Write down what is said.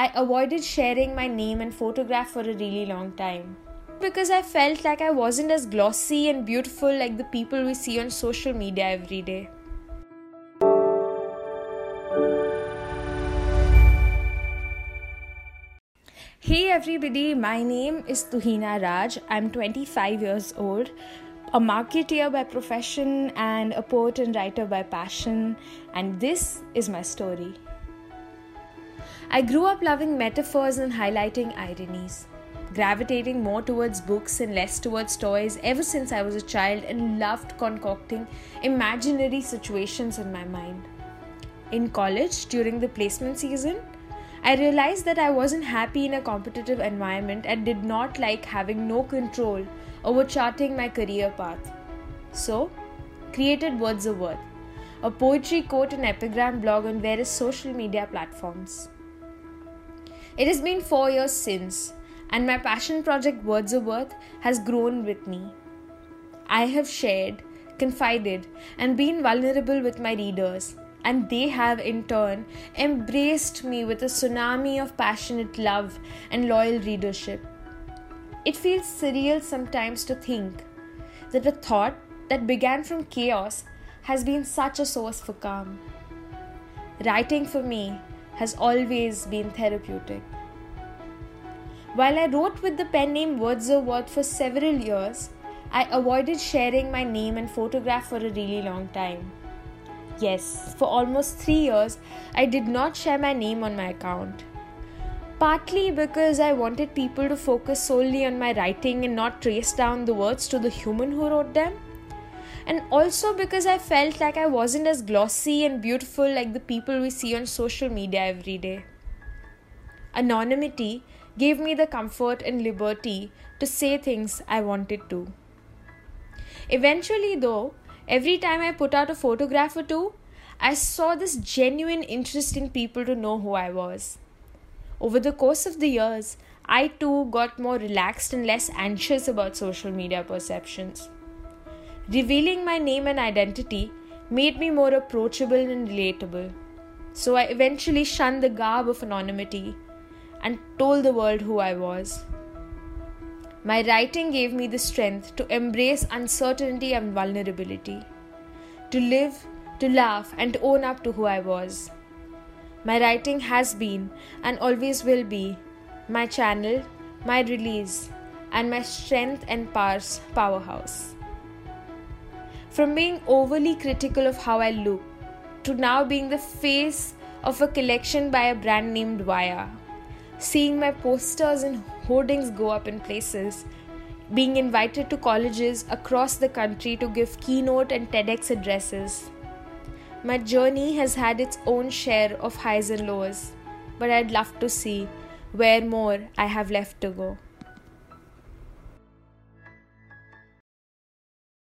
I avoided sharing my name and photograph for a really long time. Because I felt like I wasn't as glossy and beautiful like the people we see on social media every day. Hey everybody, my name is Tuheena Raj. I'm 25 years old, a marketeer by profession and a poet and writer by passion, and this is my story. I grew up loving metaphors and highlighting ironies, gravitating more towards books and less towards toys ever since I was a child and loved concocting imaginary situations in my mind. In college, during the placement season, I realized that I wasn't happy in a competitive environment and did not like having no control over charting my career path. So, created Words of Worth, a poetry quote and epigram blog on various social media platforms. It has been four years since, and my passion project Words of Worth has grown with me. I have shared, confided, and been vulnerable with my readers, and they have in turn embraced me with a tsunami of passionate love and loyal readership. It feels surreal sometimes to think that a thought that began from chaos has been such a source for calm. Writing for me has always been therapeutic. While I wrote with the pen name Words of Worth for several years, I avoided sharing my name and photograph for a really long time. Yes, for almost three years, I did not share my name on my account. Partly because I wanted people to focus solely on my writing and not trace down the words to the human who wrote them. And also because I felt like I wasn't as glossy and beautiful like the people we see on social media every day. Anonymity gave me the comfort and liberty to say things I wanted to. Eventually, though, every time I put out a photograph or two, I saw this genuine interest in people to know who I was. Over the course of the years, I too got more relaxed and less anxious about social media perceptions. Revealing my name and identity made me more approachable and relatable. So I eventually shunned the garb of anonymity and told the world who I was. My writing gave me the strength to embrace uncertainty and vulnerability, to live, to laugh, and to own up to who I was. My writing has been and always will be my channel, my release, and my strength and powerhouse. From being overly critical of how I look to now being the face of a collection by a brand named Vaya, seeing my posters and hoardings go up in places, being invited to colleges across the country to give keynote and TEDx addresses. My journey has had its own share of highs and lows, but I'd love to see where more I have left to go.